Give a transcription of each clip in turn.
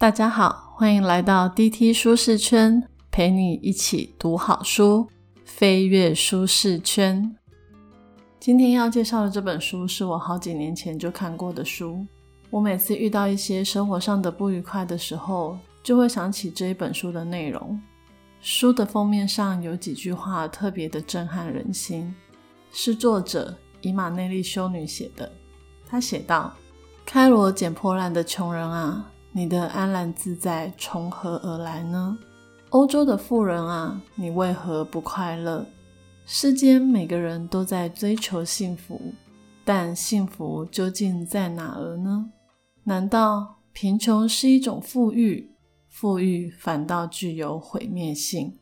大家好，欢迎来到 DT 舒适圈，陪你一起读好书，飞跃舒适圈。今天要介绍的这本书是我好几年前就看过的书。我每次遇到一些生活上的不愉快的时候，就会想起这一本书的内容。书的封面上有几句话特别的震撼人心，是作者伊玛内利修女写的。她写道：“开罗捡破烂的穷人啊！”你的安然自在从何而来呢？欧洲的富人啊，你为何不快乐？世间每个人都在追求幸福，但幸福究竟在哪儿呢？难道贫穷是一种富裕？富裕反倒具有毁灭性？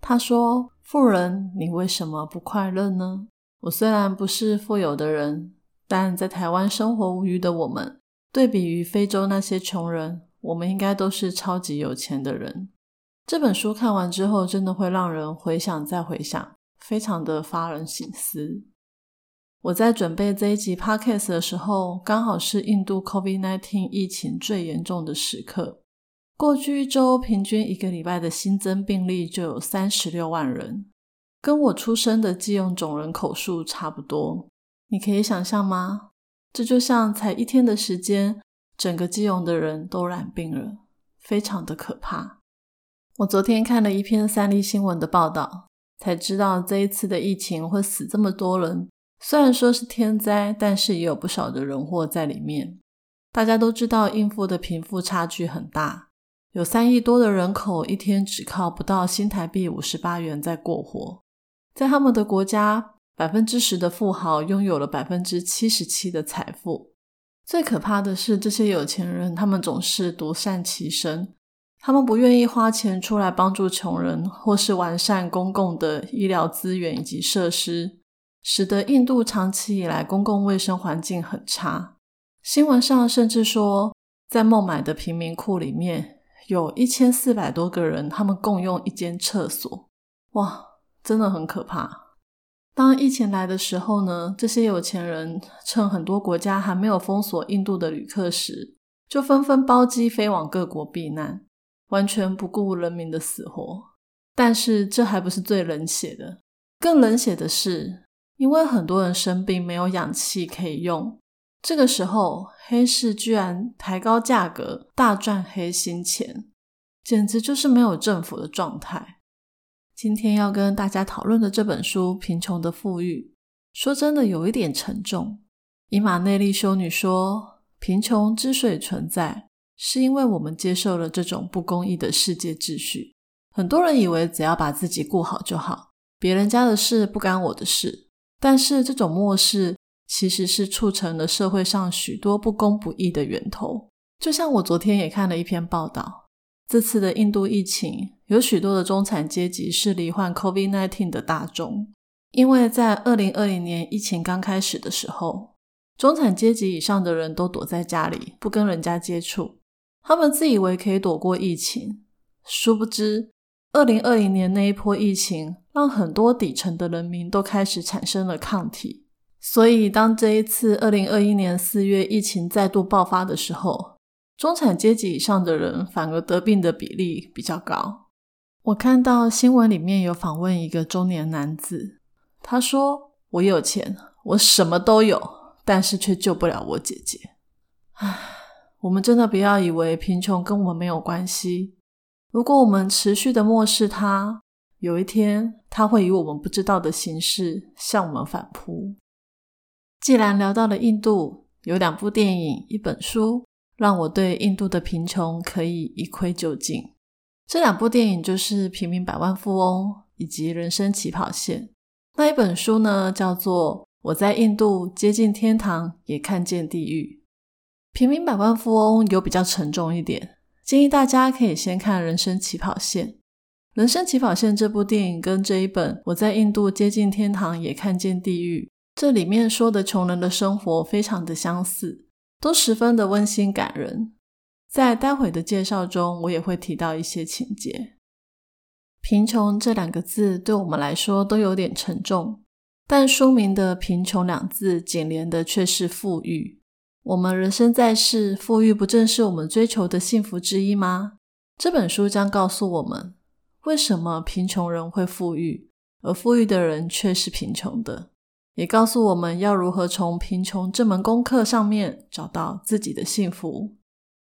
他说：“富人，你为什么不快乐呢？”我虽然不是富有的人，但在台湾生活无余的我们。对比于非洲那些穷人，我们应该都是超级有钱的人。这本书看完之后，真的会让人回想再回想，非常的发人省思。我在准备这一集 podcast 的时候，刚好是印度 COVID-19 疫情最严重的时刻。过去一周，平均一个礼拜的新增病例就有三十六万人，跟我出生的寄用总人口数差不多。你可以想象吗？这就像才一天的时间，整个基隆的人都染病了，非常的可怕。我昨天看了一篇三立新闻的报道，才知道这一次的疫情会死这么多人。虽然说是天灾，但是也有不少的人祸在里面。大家都知道，应付的贫富差距很大，有三亿多的人口，一天只靠不到新台币五十八元在过活，在他们的国家。百分之十的富豪拥有了百分之七十七的财富。最可怕的是，这些有钱人他们总是独善其身，他们不愿意花钱出来帮助穷人，或是完善公共的医疗资源以及设施，使得印度长期以来公共卫生环境很差。新闻上甚至说，在孟买的贫民窟里面，有一千四百多个人，他们共用一间厕所。哇，真的很可怕。当疫情来的时候呢，这些有钱人趁很多国家还没有封锁印度的旅客时，就纷纷包机飞往各国避难，完全不顾人民的死活。但是这还不是最冷血的，更冷血的是，因为很多人生病没有氧气可以用，这个时候黑市居然抬高价格，大赚黑心钱，简直就是没有政府的状态。今天要跟大家讨论的这本书《贫穷的富裕》，说真的有一点沉重。以马内利修女说：“贫穷之所以存在，是因为我们接受了这种不公义的世界秩序。很多人以为只要把自己顾好就好，别人家的事不干我的事。但是这种漠视其实是促成了社会上许多不公不义的源头。就像我昨天也看了一篇报道，这次的印度疫情。”有许多的中产阶级是罹患 COVID-19 的大众，因为在二零二零年疫情刚开始的时候，中产阶级以上的人都躲在家里，不跟人家接触，他们自以为可以躲过疫情，殊不知二零二零年那一波疫情让很多底层的人民都开始产生了抗体，所以当这一次二零二一年四月疫情再度爆发的时候，中产阶级以上的人反而得病的比例比较高。我看到新闻里面有访问一个中年男子，他说：“我有钱，我什么都有，但是却救不了我姐姐。”唉，我们真的不要以为贫穷跟我们没有关系。如果我们持续的漠视他，有一天他会以我们不知道的形式向我们反扑。既然聊到了印度，有两部电影、一本书，让我对印度的贫穷可以一窥究竟。这两部电影就是《平民百万富翁》以及《人生起跑线》。那一本书呢，叫做《我在印度接近天堂，也看见地狱》。《平民百万富翁》有比较沉重一点，建议大家可以先看《人生起跑线》。《人生起跑线》这部电影跟这一本《我在印度接近天堂，也看见地狱》这里面说的穷人的生活非常的相似，都十分的温馨感人。在待会的介绍中，我也会提到一些情节。贫穷这两个字对我们来说都有点沉重，但书名的“贫穷”两字紧连的却是富裕。我们人生在世，富裕不正是我们追求的幸福之一吗？这本书将告诉我们，为什么贫穷人会富裕，而富裕的人却是贫穷的，也告诉我们要如何从贫穷这门功课上面找到自己的幸福。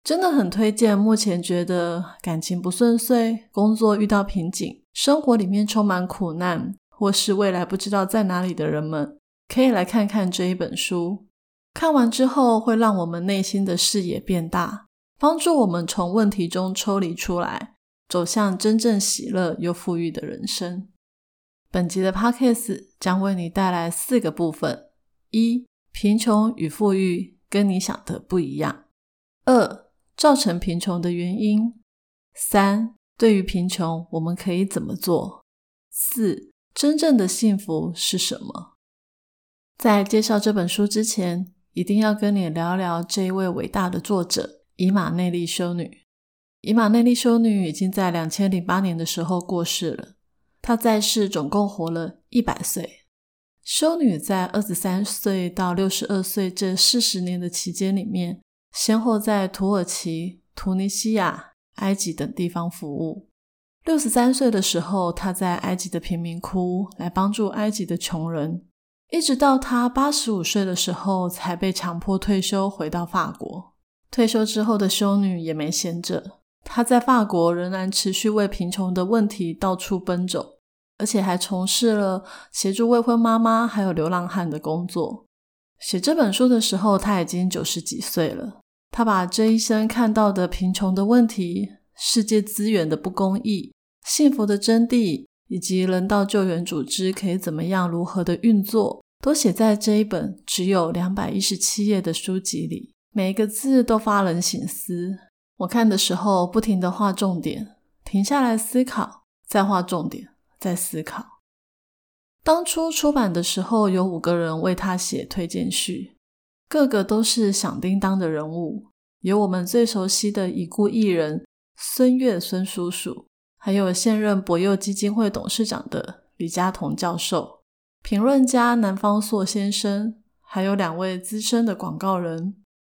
真的很推荐，目前觉得感情不顺遂、工作遇到瓶颈、生活里面充满苦难，或是未来不知道在哪里的人们，可以来看看这一本书。看完之后，会让我们内心的视野变大，帮助我们从问题中抽离出来，走向真正喜乐又富裕的人生。本集的 Podcast 将为你带来四个部分：一、贫穷与富裕跟你想的不一样；二、造成贫穷的原因。三、对于贫穷，我们可以怎么做？四、真正的幸福是什么？在介绍这本书之前，一定要跟你聊聊这一位伟大的作者——伊玛内利修女。伊玛内利修女已经在两千零八年的时候过世了。她在世总共活了一百岁。修女在二十三岁到六十二岁这四十年的期间里面。先后在土耳其、突尼西亚、埃及等地方服务。六十三岁的时候，他在埃及的贫民窟来帮助埃及的穷人，一直到他八十五岁的时候，才被强迫退休，回到法国。退休之后的修女也没闲着，她在法国仍然持续为贫穷的问题到处奔走，而且还从事了协助未婚妈妈还有流浪汉的工作。写这本书的时候，他已经九十几岁了。他把这一生看到的贫穷的问题、世界资源的不公义、幸福的真谛，以及人道救援组织可以怎么样、如何的运作，都写在这一本只有两百一十七页的书籍里。每一个字都发人省思。我看的时候，不停的画重点，停下来思考，再画重点，在思考。当初出版的时候，有五个人为他写推荐序。个个都是响叮当的人物，有我们最熟悉的已故艺人孙越孙叔叔，还有现任博幼基金会董事长的李嘉彤教授，评论家南方朔先生，还有两位资深的广告人，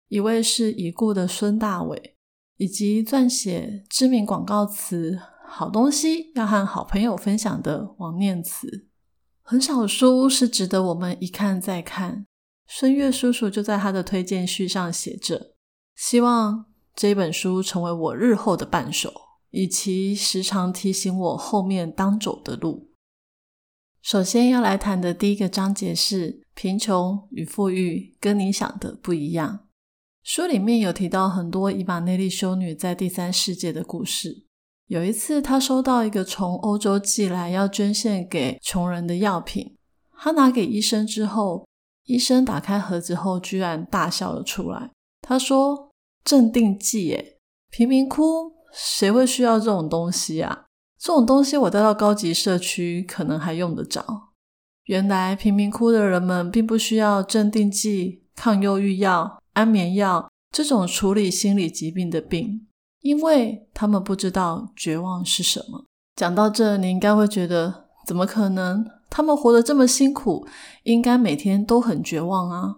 一位是已故的孙大伟，以及撰写知名广告词“好东西要和好朋友分享”的王念慈。很少书是值得我们一看再看。孙越叔叔就在他的推荐序上写着：“希望这本书成为我日后的伴手，以其时常提醒我后面当走的路。”首先要来谈的第一个章节是贫穷与富裕跟你想的不一样。书里面有提到很多伊玛内利修女在第三世界的故事。有一次，他收到一个从欧洲寄来要捐献给穷人的药品，他拿给医生之后。医生打开盒子后，居然大笑了出来。他说：“镇定剂，耶贫民窟谁会需要这种东西啊？这种东西我带到高级社区可能还用得着。原来贫民窟的人们并不需要镇定剂、抗忧郁药、安眠药这种处理心理疾病的病，因为他们不知道绝望是什么。”讲到这，你应该会觉得，怎么可能？他们活得这么辛苦，应该每天都很绝望啊！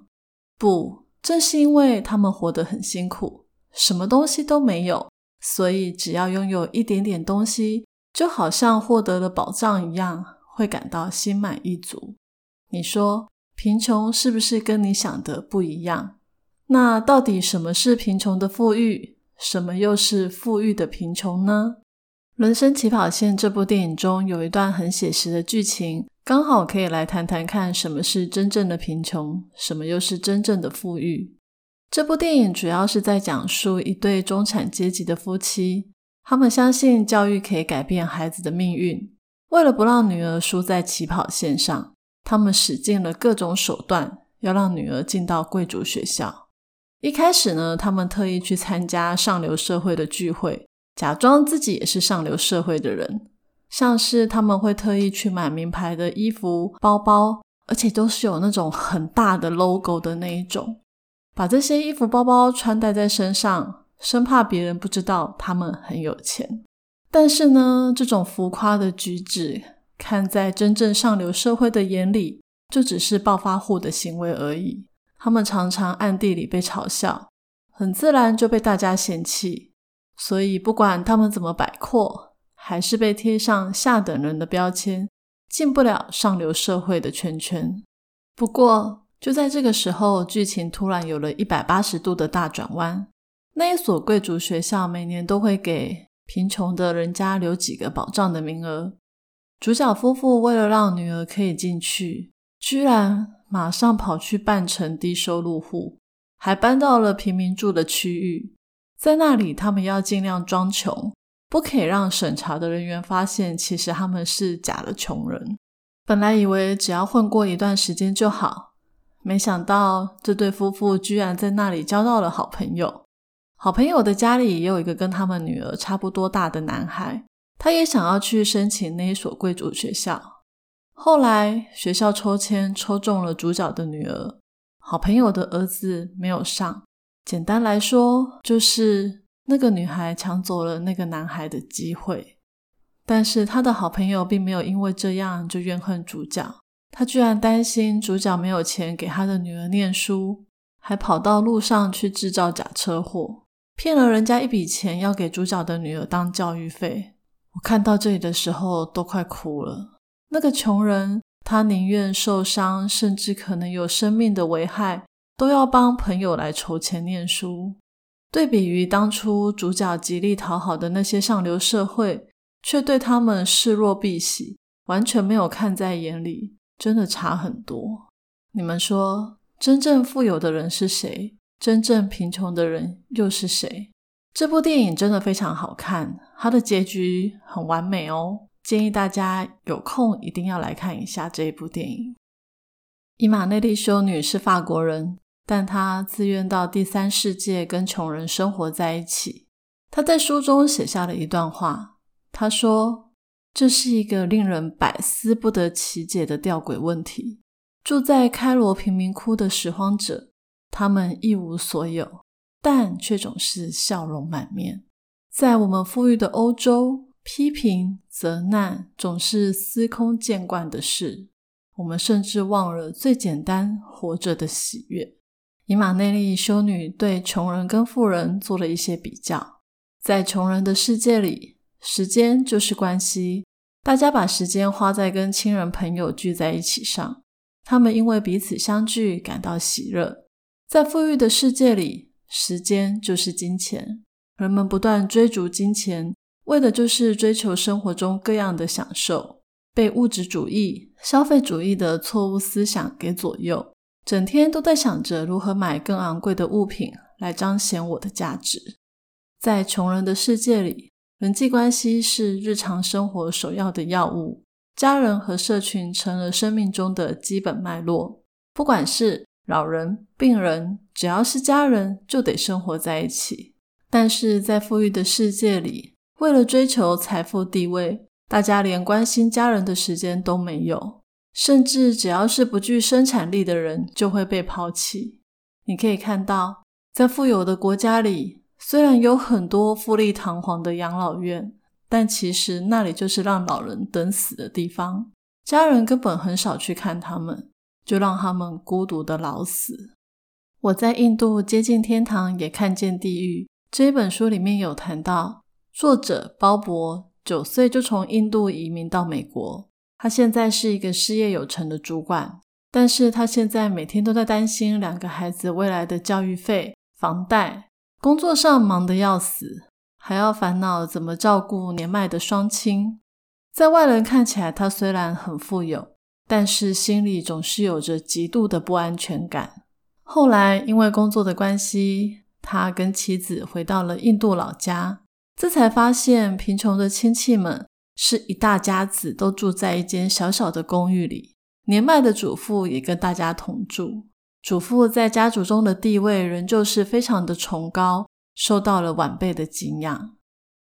不，正是因为他们活得很辛苦，什么东西都没有，所以只要拥有一点点东西，就好像获得了宝藏一样，会感到心满意足。你说，贫穷是不是跟你想的不一样？那到底什么是贫穷的富裕？什么又是富裕的贫穷呢？《人生起跑线》这部电影中有一段很写实的剧情。刚好可以来谈谈看，什么是真正的贫穷，什么又是真正的富裕。这部电影主要是在讲述一对中产阶级的夫妻，他们相信教育可以改变孩子的命运。为了不让女儿输在起跑线上，他们使尽了各种手段，要让女儿进到贵族学校。一开始呢，他们特意去参加上流社会的聚会，假装自己也是上流社会的人。像是他们会特意去买名牌的衣服、包包，而且都是有那种很大的 logo 的那一种，把这些衣服、包包穿戴在身上，生怕别人不知道他们很有钱。但是呢，这种浮夸的举止，看在真正上流社会的眼里，就只是暴发户的行为而已。他们常常暗地里被嘲笑，很自然就被大家嫌弃。所以不管他们怎么摆阔，还是被贴上下等人的标签，进不了上流社会的圈圈。不过就在这个时候，剧情突然有了一百八十度的大转弯。那一所贵族学校每年都会给贫穷的人家留几个保障的名额。主角夫妇为了让女儿可以进去，居然马上跑去扮成低收入户，还搬到了平民住的区域。在那里，他们要尽量装穷，不可以让审查的人员发现，其实他们是假的穷人。本来以为只要混过一段时间就好，没想到这对夫妇居然在那里交到了好朋友。好朋友的家里也有一个跟他们女儿差不多大的男孩。他也想要去申请那一所贵族学校，后来学校抽签抽中了主角的女儿，好朋友的儿子没有上。简单来说，就是那个女孩抢走了那个男孩的机会。但是他的好朋友并没有因为这样就怨恨主角，他居然担心主角没有钱给他的女儿念书，还跑到路上去制造假车祸，骗了人家一笔钱，要给主角的女儿当教育费。我看到这里的时候都快哭了。那个穷人，他宁愿受伤，甚至可能有生命的危害，都要帮朋友来筹钱念书。对比于当初主角极力讨好的那些上流社会，却对他们视若敝屣，完全没有看在眼里，真的差很多。你们说，真正富有的人是谁？真正贫穷的人又是谁？这部电影真的非常好看，它的结局很完美哦，建议大家有空一定要来看一下这一部电影。伊玛内利修女是法国人，但她自愿到第三世界跟穷人生活在一起。她在书中写下了一段话，她说：“这是一个令人百思不得其解的吊诡问题。住在开罗贫民窟的拾荒者，他们一无所有。”但却总是笑容满面。在我们富裕的欧洲，批评、责难总是司空见惯的事。我们甚至忘了最简单活着的喜悦。以马内利修女对穷人跟富人做了一些比较。在穷人的世界里，时间就是关系，大家把时间花在跟亲人朋友聚在一起上，他们因为彼此相聚感到喜乐。在富裕的世界里，时间就是金钱，人们不断追逐金钱，为的就是追求生活中各样的享受。被物质主义、消费主义的错误思想给左右，整天都在想着如何买更昂贵的物品来彰显我的价值。在穷人的世界里，人际关系是日常生活首要的药物，家人和社群成了生命中的基本脉络，不管是。老人、病人，只要是家人，就得生活在一起。但是在富裕的世界里，为了追求财富地位，大家连关心家人的时间都没有，甚至只要是不具生产力的人，就会被抛弃。你可以看到，在富有的国家里，虽然有很多富丽堂皇的养老院，但其实那里就是让老人等死的地方，家人根本很少去看他们。就让他们孤独的老死。我在印度接近天堂，也看见地狱。这一本书里面有谈到，作者鲍勃九岁就从印度移民到美国，他现在是一个事业有成的主管，但是他现在每天都在担心两个孩子未来的教育费、房贷，工作上忙得要死，还要烦恼怎么照顾年迈的双亲。在外人看起来，他虽然很富有。但是心里总是有着极度的不安全感。后来因为工作的关系，他跟妻子回到了印度老家，这才发现贫穷的亲戚们是一大家子都住在一间小小的公寓里，年迈的祖父也跟大家同住。祖父在家族中的地位仍旧是非常的崇高，受到了晚辈的敬仰。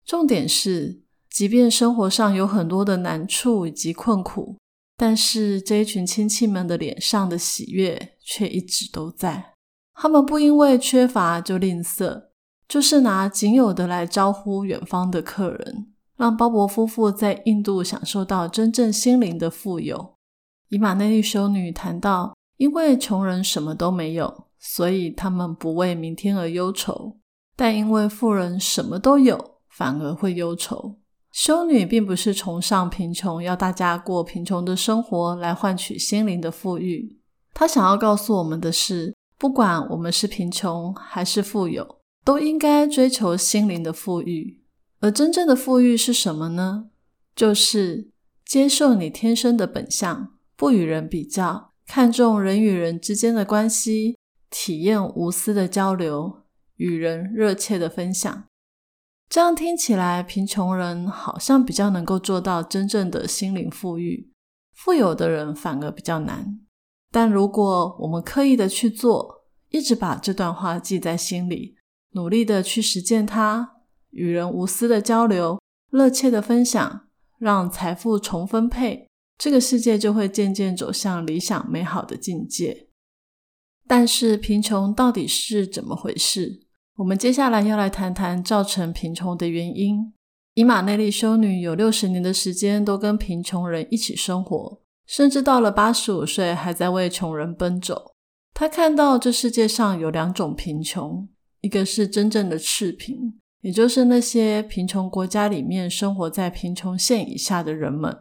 重点是，即便生活上有很多的难处以及困苦。但是这一群亲戚们的脸上的喜悦却一直都在。他们不因为缺乏就吝啬，就是拿仅有的来招呼远方的客人，让鲍勃夫妇在印度享受到真正心灵的富有。以马内利修女谈到，因为穷人什么都没有，所以他们不为明天而忧愁；但因为富人什么都有，反而会忧愁。修女并不是崇尚贫穷，要大家过贫穷的生活来换取心灵的富裕。她想要告诉我们的是，不管我们是贫穷还是富有，都应该追求心灵的富裕。而真正的富裕是什么呢？就是接受你天生的本相，不与人比较，看重人与人之间的关系，体验无私的交流，与人热切的分享。这样听起来，贫穷人好像比较能够做到真正的心灵富裕，富有的人反而比较难。但如果我们刻意的去做，一直把这段话记在心里，努力的去实践它，与人无私的交流，热切的分享，让财富重分配，这个世界就会渐渐走向理想美好的境界。但是，贫穷到底是怎么回事？我们接下来要来谈谈造成贫穷的原因。伊玛内利修女有六十年的时间都跟贫穷人一起生活，甚至到了八十五岁还在为穷人奔走。她看到这世界上有两种贫穷，一个是真正的赤贫，也就是那些贫穷国家里面生活在贫穷线以下的人们；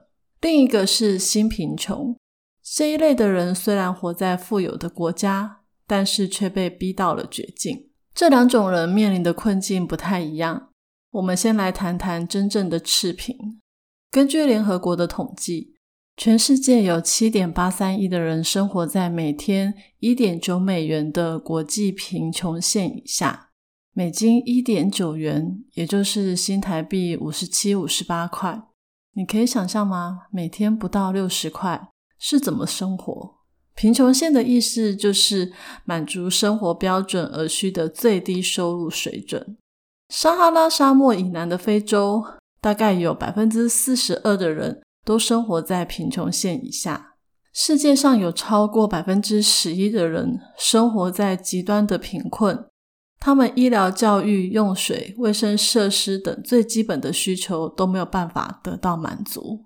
另一个是新贫穷。这一类的人虽然活在富有的国家，但是却被逼到了绝境。这两种人面临的困境不太一样。我们先来谈谈真正的赤贫。根据联合国的统计，全世界有七点八三亿的人生活在每天一点九美元的国际贫穷线以下，美金一点九元，也就是新台币五十七、五十八块。你可以想象吗？每天不到六十块，是怎么生活？贫穷线的意思就是满足生活标准而需的最低收入水准。撒哈拉沙漠以南的非洲，大概有百分之四十二的人都生活在贫穷线以下。世界上有超过百分之十一的人生活在极端的贫困，他们医疗、教育、用水、卫生设施等最基本的需求都没有办法得到满足。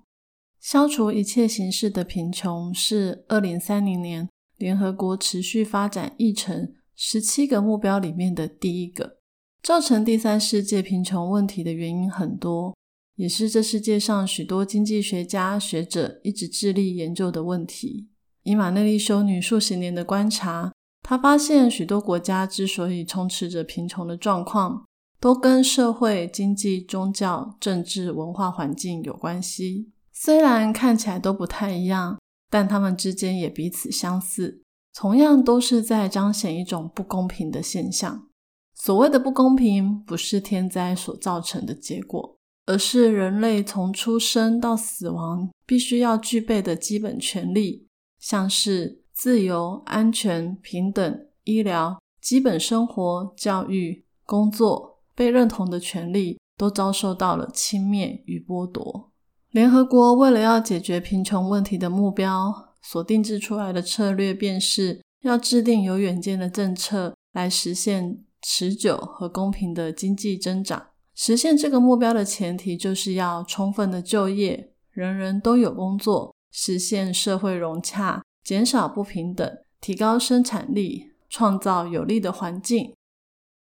消除一切形式的贫穷是二零三零年联合国持续发展议程十七个目标里面的第一个。造成第三世界贫穷问题的原因很多，也是这世界上许多经济学家学者一直致力研究的问题。以马内利修女数十年的观察，她发现许多国家之所以充斥着贫穷的状况，都跟社会、经济、宗教、政治、文化环境有关系。虽然看起来都不太一样，但他们之间也彼此相似，同样都是在彰显一种不公平的现象。所谓的不公平，不是天灾所造成的结果，而是人类从出生到死亡必须要具备的基本权利，像是自由、安全、平等、医疗、基本生活、教育、工作、被认同的权利，都遭受到了轻蔑与剥夺。联合国为了要解决贫穷问题的目标，所定制出来的策略，便是要制定有远见的政策，来实现持久和公平的经济增长。实现这个目标的前提，就是要充分的就业，人人都有工作，实现社会融洽，减少不平等，提高生产力，创造有利的环境。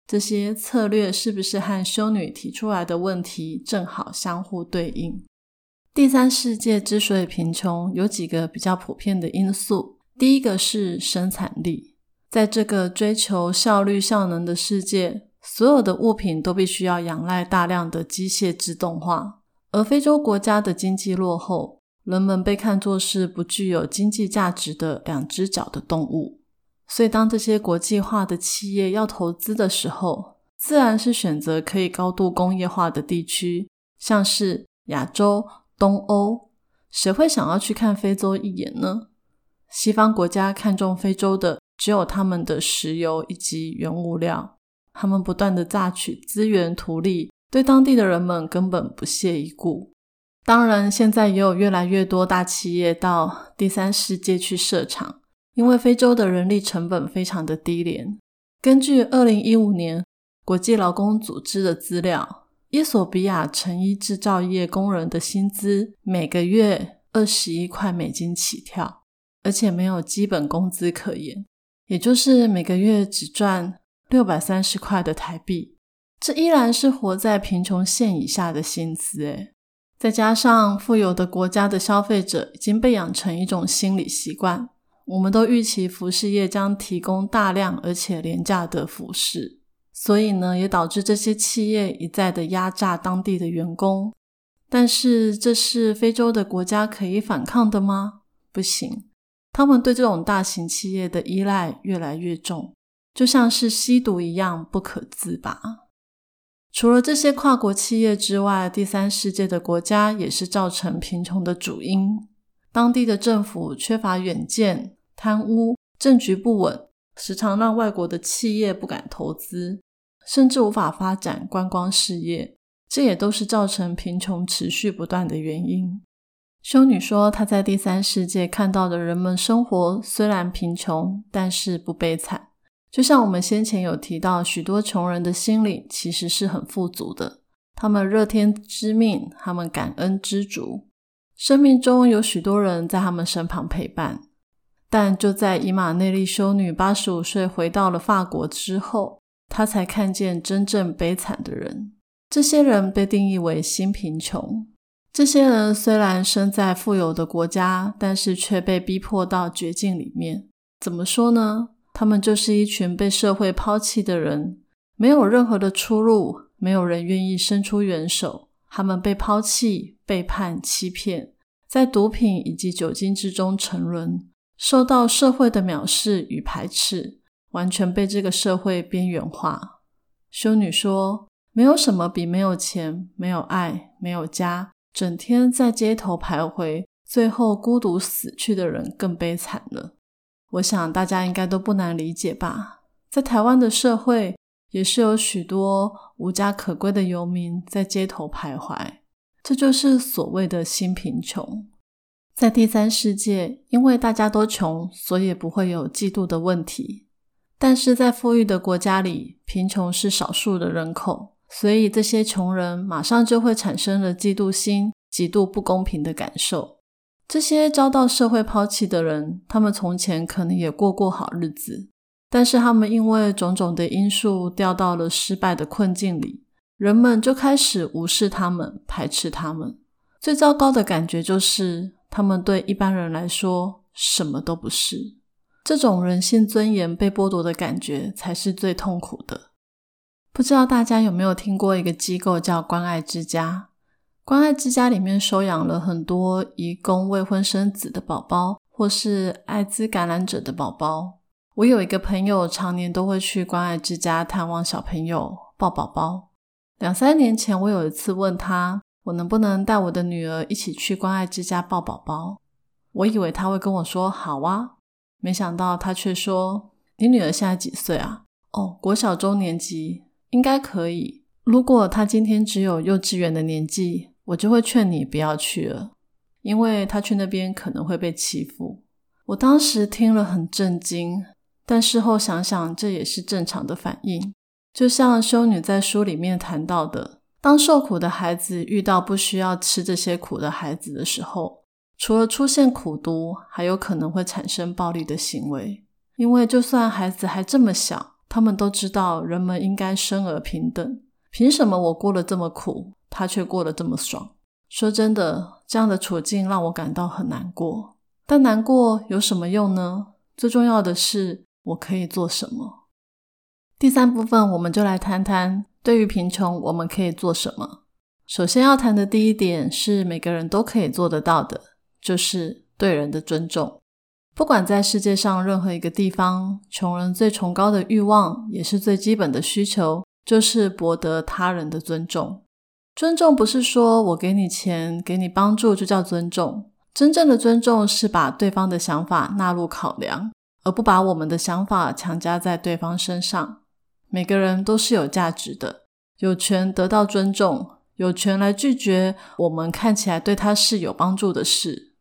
这些策略是不是和修女提出来的问题正好相互对应？第三世界之所以贫穷，有几个比较普遍的因素。第一个是生产力，在这个追求效率效能的世界，所有的物品都必须要仰赖大量的机械自动化。而非洲国家的经济落后，人们被看作是不具有经济价值的两只脚的动物。所以，当这些国际化的企业要投资的时候，自然是选择可以高度工业化的地区，像是亚洲。东欧，谁会想要去看非洲一眼呢？西方国家看重非洲的只有他们的石油以及原物料，他们不断的榨取资源图利，对当地的人们根本不屑一顾。当然，现在也有越来越多大企业到第三世界去设厂，因为非洲的人力成本非常的低廉。根据二零一五年国际劳工组织的资料。伊索比亚成衣制造业工人的薪资每个月二十一块美金起跳，而且没有基本工资可言，也就是每个月只赚六百三十块的台币，这依然是活在贫穷线以下的薪资。诶再加上富有的国家的消费者已经被养成一种心理习惯，我们都预期服饰业将提供大量而且廉价的服饰，所以呢，也导致这些企业一再的压榨当地的员工。但是，这是非洲的国家可以反抗的吗？不行，他们对这种大型企业的依赖越来越重，就像是吸毒一样不可自拔。除了这些跨国企业之外，第三世界的国家也是造成贫穷的主因。当地的政府缺乏远见、贪污、政局不稳，时常让外国的企业不敢投资，甚至无法发展观光事业。这也都是造成贫穷持续不断的原因。修女说，她在第三世界看到的人们生活虽然贫穷，但是不悲惨。就像我们先前有提到，许多穷人的心灵其实是很富足的。他们乐天知命，他们感恩知足，生命中有许多人在他们身旁陪伴。但就在伊玛内利修女八十五岁回到了法国之后，她才看见真正悲惨的人。这些人被定义为新贫穷。这些人虽然生在富有的国家，但是却被逼迫到绝境里面。怎么说呢？他们就是一群被社会抛弃的人，没有任何的出路，没有人愿意伸出援手。他们被抛弃、背叛、欺骗，在毒品以及酒精之中沉沦，受到社会的藐视与排斥，完全被这个社会边缘化。修女说。没有什么比没有钱、没有爱、没有家，整天在街头徘徊，最后孤独死去的人更悲惨了。我想大家应该都不难理解吧？在台湾的社会，也是有许多无家可归的游民在街头徘徊，这就是所谓的新贫穷。在第三世界，因为大家都穷，所以不会有嫉妒的问题；但是在富裕的国家里，贫穷是少数的人口。所以，这些穷人马上就会产生了嫉妒心、极度不公平的感受。这些遭到社会抛弃的人，他们从前可能也过过好日子，但是他们因为种种的因素掉到了失败的困境里，人们就开始无视他们、排斥他们。最糟糕的感觉就是，他们对一般人来说什么都不是。这种人性尊严被剥夺的感觉，才是最痛苦的。不知道大家有没有听过一个机构叫关爱之家？关爱之家里面收养了很多移工未婚生子的宝宝，或是艾滋感染者的宝宝。我有一个朋友，常年都会去关爱之家探望小朋友、抱宝宝。两三年前，我有一次问他，我能不能带我的女儿一起去关爱之家抱宝宝？我以为他会跟我说好啊，没想到他却说：“你女儿现在几岁啊？哦，国小中年级。”应该可以。如果他今天只有幼稚园的年纪，我就会劝你不要去了，因为他去那边可能会被欺负。我当时听了很震惊，但事后想想，这也是正常的反应。就像修女在书里面谈到的，当受苦的孩子遇到不需要吃这些苦的孩子的时候，除了出现苦毒，还有可能会产生暴力的行为。因为就算孩子还这么小。他们都知道人们应该生而平等，凭什么我过得这么苦，他却过得这么爽？说真的，这样的处境让我感到很难过。但难过有什么用呢？最重要的是，我可以做什么？第三部分，我们就来谈谈对于贫穷，我们可以做什么。首先要谈的第一点是每个人都可以做得到的，就是对人的尊重。不管在世界上任何一个地方，穷人最崇高的欲望，也是最基本的需求，就是博得他人的尊重。尊重不是说我给你钱、给你帮助就叫尊重，真正的尊重是把对方的想法纳入考量，而不把我们的想法强加在对方身上。每个人都是有价值的，有权得到尊重，有权来拒绝我们看起来对他是有帮助的事。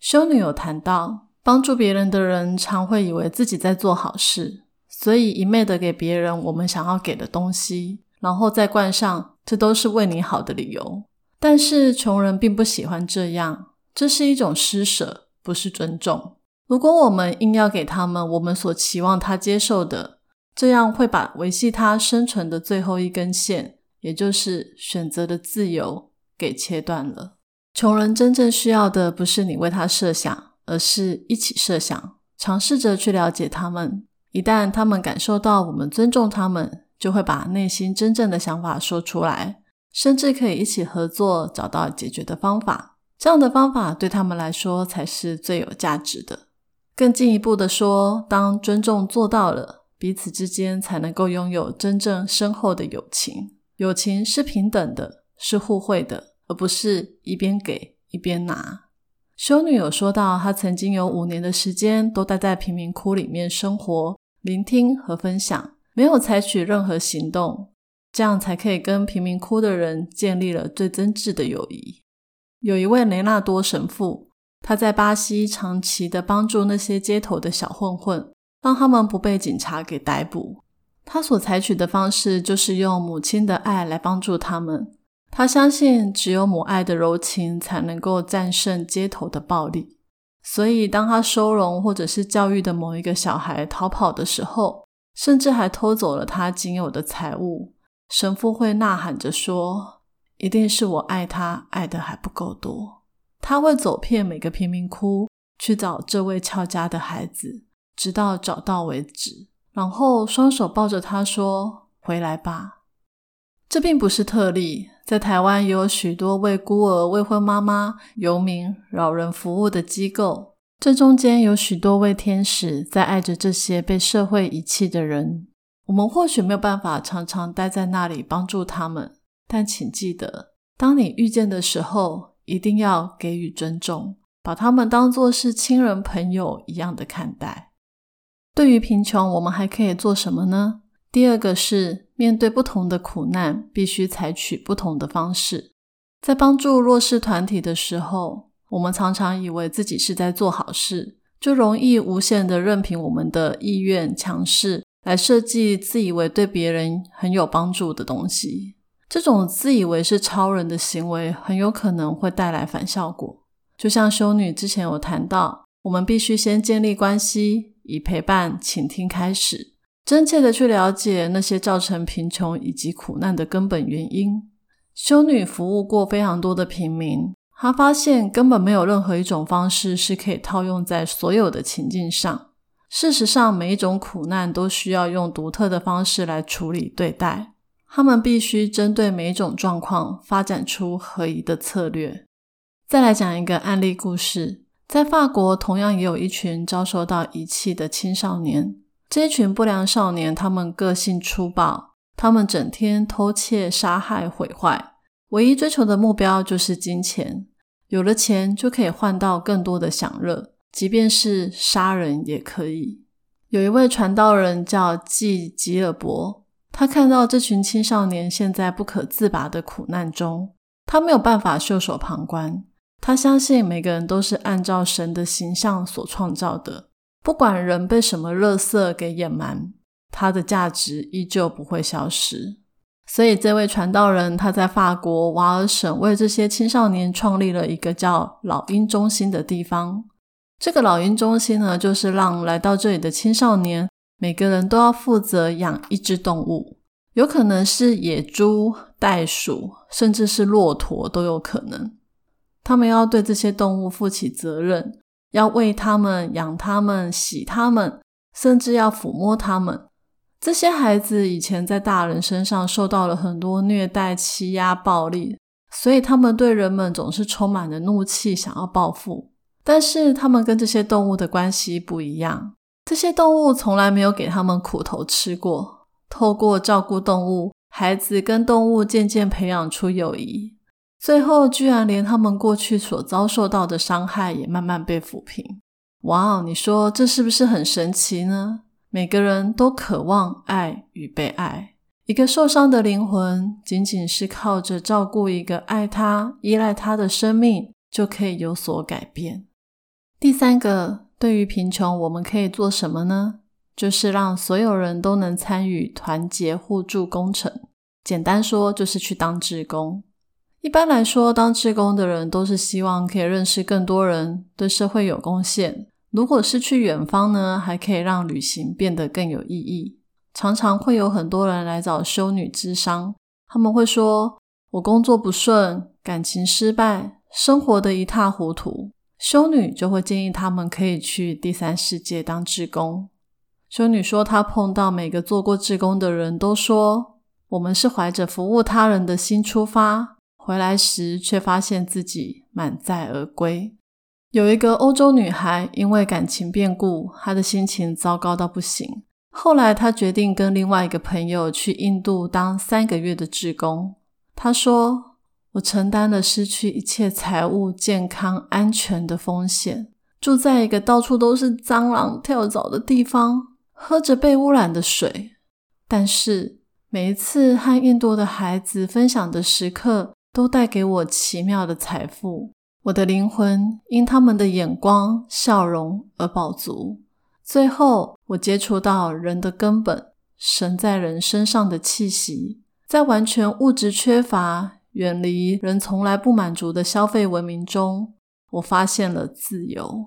修女有谈到。帮助别人的人常会以为自己在做好事，所以一昧的给别人我们想要给的东西，然后再冠上“这都是为你好的”理由。但是穷人并不喜欢这样，这是一种施舍，不是尊重。如果我们硬要给他们我们所期望他接受的，这样会把维系他生存的最后一根线，也就是选择的自由，给切断了。穷人真正需要的不是你为他设想，而是一起设想，尝试着去了解他们。一旦他们感受到我们尊重他们，就会把内心真正的想法说出来，甚至可以一起合作，找到解决的方法。这样的方法对他们来说才是最有价值的。更进一步的说，当尊重做到了，彼此之间才能够拥有真正深厚的友情。友情是平等的，是互惠的，而不是一边给一边拿。修女有说到，她曾经有五年的时间都待在贫民窟里面生活，聆听和分享，没有采取任何行动，这样才可以跟贫民窟的人建立了最真挚的友谊。有一位雷纳多神父，他在巴西长期的帮助那些街头的小混混，让他们不被警察给逮捕。他所采取的方式就是用母亲的爱来帮助他们。他相信，只有母爱的柔情才能够战胜街头的暴力。所以，当他收容或者是教育的某一个小孩逃跑的时候，甚至还偷走了他仅有的财物，神父会呐喊着说：“一定是我爱他，爱的还不够多。”他会走遍每个贫民窟去找这位俏家的孩子，直到找到为止，然后双手抱着他说：“回来吧。”这并不是特例。在台湾也有许多为孤儿、未婚妈妈、游民、老人服务的机构，这中间有许多位天使在爱着这些被社会遗弃的人。我们或许没有办法常常待在那里帮助他们，但请记得，当你遇见的时候，一定要给予尊重，把他们当作是亲人朋友一样的看待。对于贫穷，我们还可以做什么呢？第二个是。面对不同的苦难，必须采取不同的方式。在帮助弱势团体的时候，我们常常以为自己是在做好事，就容易无限的任凭我们的意愿强势来设计自以为对别人很有帮助的东西。这种自以为是超人的行为，很有可能会带来反效果。就像修女之前有谈到，我们必须先建立关系，以陪伴、倾听开始。真切的去了解那些造成贫穷以及苦难的根本原因。修女服务过非常多的平民，他发现根本没有任何一种方式是可以套用在所有的情境上。事实上，每一种苦难都需要用独特的方式来处理对待。他们必须针对每一种状况发展出合宜的策略。再来讲一个案例故事，在法国同样也有一群遭受到遗弃的青少年。这群不良少年，他们个性粗暴，他们整天偷窃、杀害、毁坏，唯一追求的目标就是金钱。有了钱，就可以换到更多的享乐，即便是杀人也可以。有一位传道人叫季吉尔伯，他看到这群青少年现在不可自拔的苦难中，他没有办法袖手旁观。他相信每个人都是按照神的形象所创造的。不管人被什么垃圾给掩埋，它的价值依旧不会消失。所以，这位传道人他在法国瓦尔省为这些青少年创立了一个叫老鹰中心的地方。这个老鹰中心呢，就是让来到这里的青少年每个人都要负责养一只动物，有可能是野猪、袋鼠，甚至是骆驼都有可能。他们要对这些动物负起责任。要喂他们、养他们、洗他们，甚至要抚摸他们。这些孩子以前在大人身上受到了很多虐待、欺压、暴力，所以他们对人们总是充满了怒气，想要报复。但是他们跟这些动物的关系不一样，这些动物从来没有给他们苦头吃过。透过照顾动物，孩子跟动物渐渐培养出友谊。最后，居然连他们过去所遭受到的伤害也慢慢被抚平。哇哦，你说这是不是很神奇呢？每个人都渴望爱与被爱。一个受伤的灵魂，仅仅是靠着照顾一个爱他、依赖他的生命，就可以有所改变。第三个，对于贫穷，我们可以做什么呢？就是让所有人都能参与团结互助工程。简单说，就是去当志工。一般来说，当志工的人都是希望可以认识更多人，对社会有贡献。如果是去远方呢，还可以让旅行变得更有意义。常常会有很多人来找修女咨商，他们会说：“我工作不顺，感情失败，生活的一塌糊涂。”修女就会建议他们可以去第三世界当志工。修女说，她碰到每个做过志工的人都说：“我们是怀着服务他人的心出发，回来时却发现自己满载而归。”有一个欧洲女孩因为感情变故，她的心情糟糕到不行。后来，她决定跟另外一个朋友去印度当三个月的志工。她说：“我承担了失去一切财务、健康、安全的风险，住在一个到处都是蟑螂跳蚤的地方。”喝着被污染的水，但是每一次和印度的孩子分享的时刻，都带给我奇妙的财富。我的灵魂因他们的眼光、笑容而饱足。最后，我接触到人的根本，神在人身上的气息，在完全物质缺乏、远离人从来不满足的消费文明中，我发现了自由。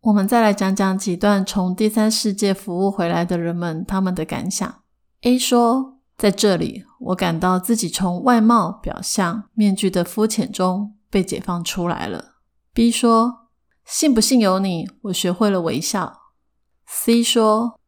我们再来讲讲几段从第三世界服务回来的人们他们的感想。A 说：“在这里，我感到自己从外貌表象面具的肤浅中被解放出来了。”B 说：“信不信由你，我学会了微笑。”C 说：“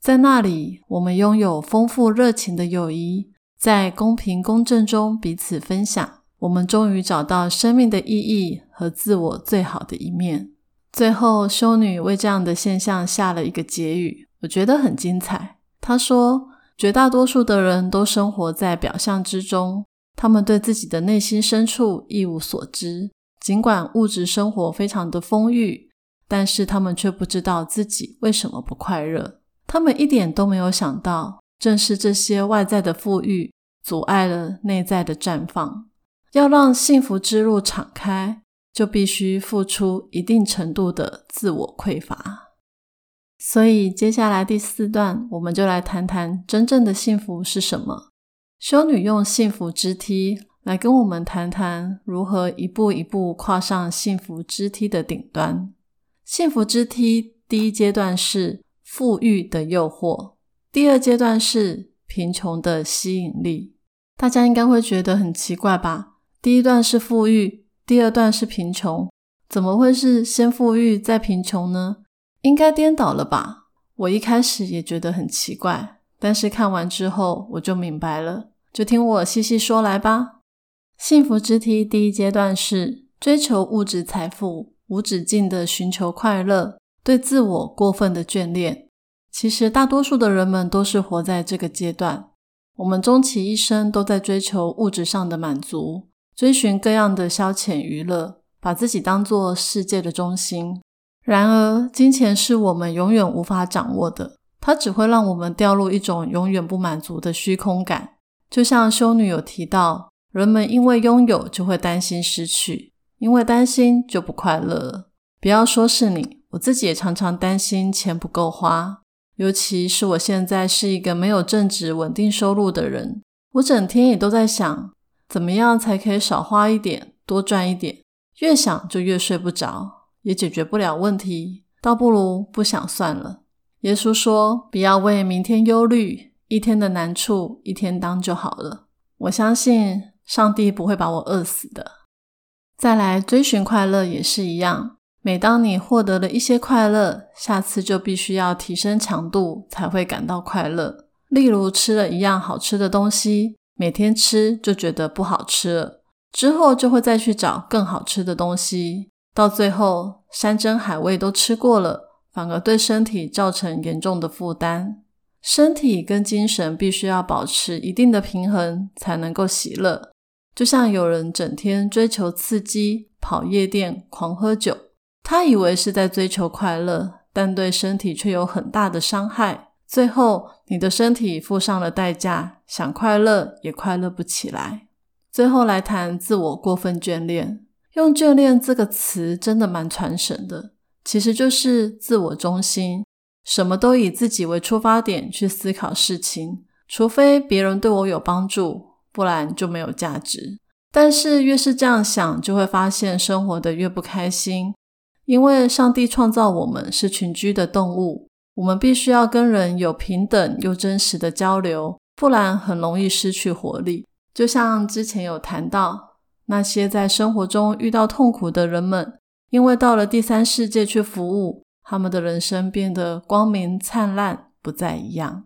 在那里，我们拥有丰富热情的友谊，在公平公正中彼此分享。我们终于找到生命的意义和自我最好的一面。”最后，修女为这样的现象下了一个结语，我觉得很精彩。她说：“绝大多数的人都生活在表象之中，他们对自己的内心深处一无所知。尽管物质生活非常的丰裕，但是他们却不知道自己为什么不快乐。他们一点都没有想到，正是这些外在的富裕阻碍了内在的绽放。要让幸福之路敞开。”就必须付出一定程度的自我匮乏，所以接下来第四段，我们就来谈谈真正的幸福是什么。修女用幸福之梯来跟我们谈谈如何一步一步跨上幸福之梯的顶端。幸福之梯第一阶段是富裕的诱惑，第二阶段是贫穷的吸引力。大家应该会觉得很奇怪吧？第一段是富裕。第二段是贫穷，怎么会是先富裕再贫穷呢？应该颠倒了吧？我一开始也觉得很奇怪，但是看完之后我就明白了。就听我细细说来吧。幸福之梯第一阶段是追求物质财富，无止境的寻求快乐，对自我过分的眷恋。其实大多数的人们都是活在这个阶段。我们终其一生都在追求物质上的满足。追寻各样的消遣娱乐，把自己当作世界的中心。然而，金钱是我们永远无法掌握的，它只会让我们掉入一种永远不满足的虚空感。就像修女有提到，人们因为拥有就会担心失去，因为担心就不快乐。不要说是你，我自己也常常担心钱不够花，尤其是我现在是一个没有正职稳定收入的人，我整天也都在想。怎么样才可以少花一点，多赚一点？越想就越睡不着，也解决不了问题，倒不如不想算了。耶稣说：“不要为明天忧虑，一天的难处一天当就好了。”我相信上帝不会把我饿死的。再来追寻快乐也是一样，每当你获得了一些快乐，下次就必须要提升强度才会感到快乐。例如吃了一样好吃的东西。每天吃就觉得不好吃了，之后就会再去找更好吃的东西，到最后山珍海味都吃过了，反而对身体造成严重的负担。身体跟精神必须要保持一定的平衡，才能够喜乐。就像有人整天追求刺激，跑夜店，狂喝酒，他以为是在追求快乐，但对身体却有很大的伤害。最后，你的身体付上了代价，想快乐也快乐不起来。最后来谈自我过分眷恋，用“眷恋”这个词真的蛮传神的，其实就是自我中心，什么都以自己为出发点去思考事情，除非别人对我有帮助，不然就没有价值。但是越是这样想，就会发现生活的越不开心，因为上帝创造我们是群居的动物，我们必须要跟人有平等又真实的交流，不然很容易失去活力。就像之前有谈到，那些在生活中遇到痛苦的人们，因为到了第三世界去服务，他们的人生变得光明灿烂，不再一样。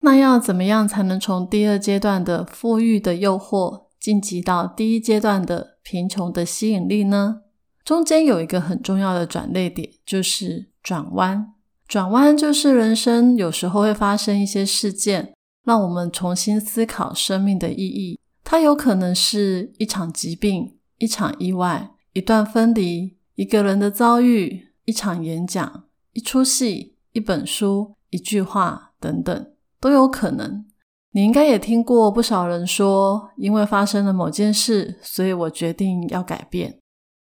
那要怎么样才能从第二阶段的富裕的诱惑晋级到第一阶段的贫穷的吸引力呢？中间有一个很重要的转捩点，就是转弯。转弯就是人生有时候会发生一些事件，让我们重新思考生命的意义。它有可能是一场疾病、一场意外、一段分离、一个人的遭遇、一场演讲、一出戏、一本书、一句话等等，都有可能。你应该也听过不少人说，因为发生了某件事，所以我决定要改变。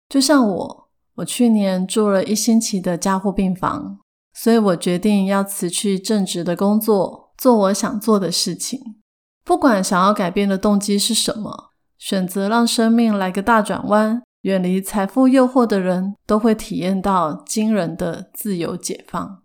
就像我，我去年住了一星期的加护病房，所以我决定要辞去正职的工作，做我想做的事情。不管想要改变的动机是什么，选择让生命来个大转弯，远离财富诱惑的人，都会体验到惊人的自由解放。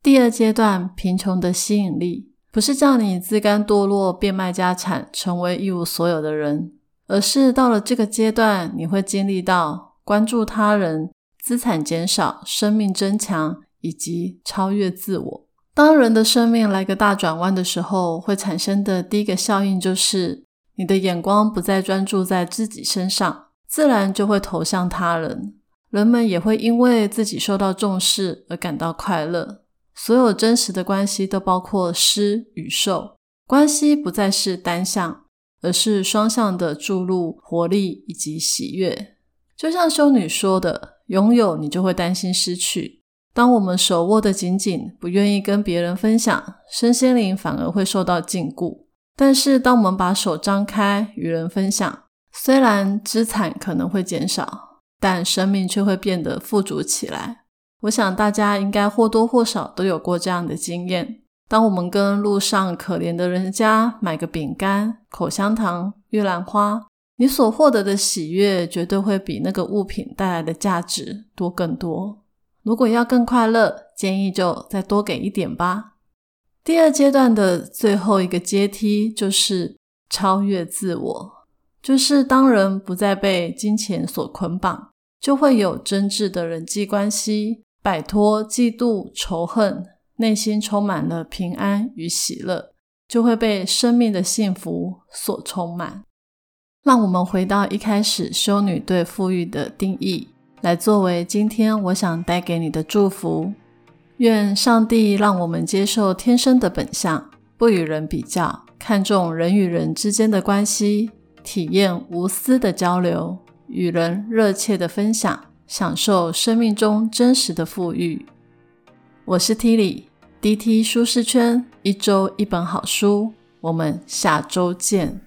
第二阶段，贫穷的吸引力，不是叫你自甘堕落、变卖家产、成为一无所有的人。而是到了这个阶段，你会经历到关注他人、资产减少、生命增强以及超越自我。当人的生命来个大转弯的时候，会产生的第一个效应就是，你的眼光不再专注在自己身上，自然就会投向他人。人们也会因为自己受到重视而感到快乐。所有真实的关系都包括施与受，关系不再是单向。而是双向的注入活力以及喜悦，就像修女说的：“拥有你就会担心失去。当我们手握得紧紧，不愿意跟别人分享，身心灵反而会受到禁锢。但是，当我们把手张开与人分享，虽然资产可能会减少，但生命却会变得富足起来。我想大家应该或多或少都有过这样的经验。”当我们跟路上可怜的人家买个饼干、口香糖、玉兰花，你所获得的喜悦绝对会比那个物品带来的价值多更多。如果要更快乐，建议就再多给一点吧。第二阶段的最后一个阶梯就是超越自我，就是当人不再被金钱所捆绑，就会有真挚的人际关系，摆脱嫉妒、仇恨。内心充满了平安与喜乐，就会被生命的幸福所充满。让我们回到一开始修女对富裕的定义，来作为今天我想带给你的祝福。愿上帝让我们接受天生的本相，不与人比较，看重人与人之间的关系，体验无私的交流，与人热切的分享，享受生命中真实的富裕。我是 Tilly，DT 舒适圈一周一本好书，我们下周见。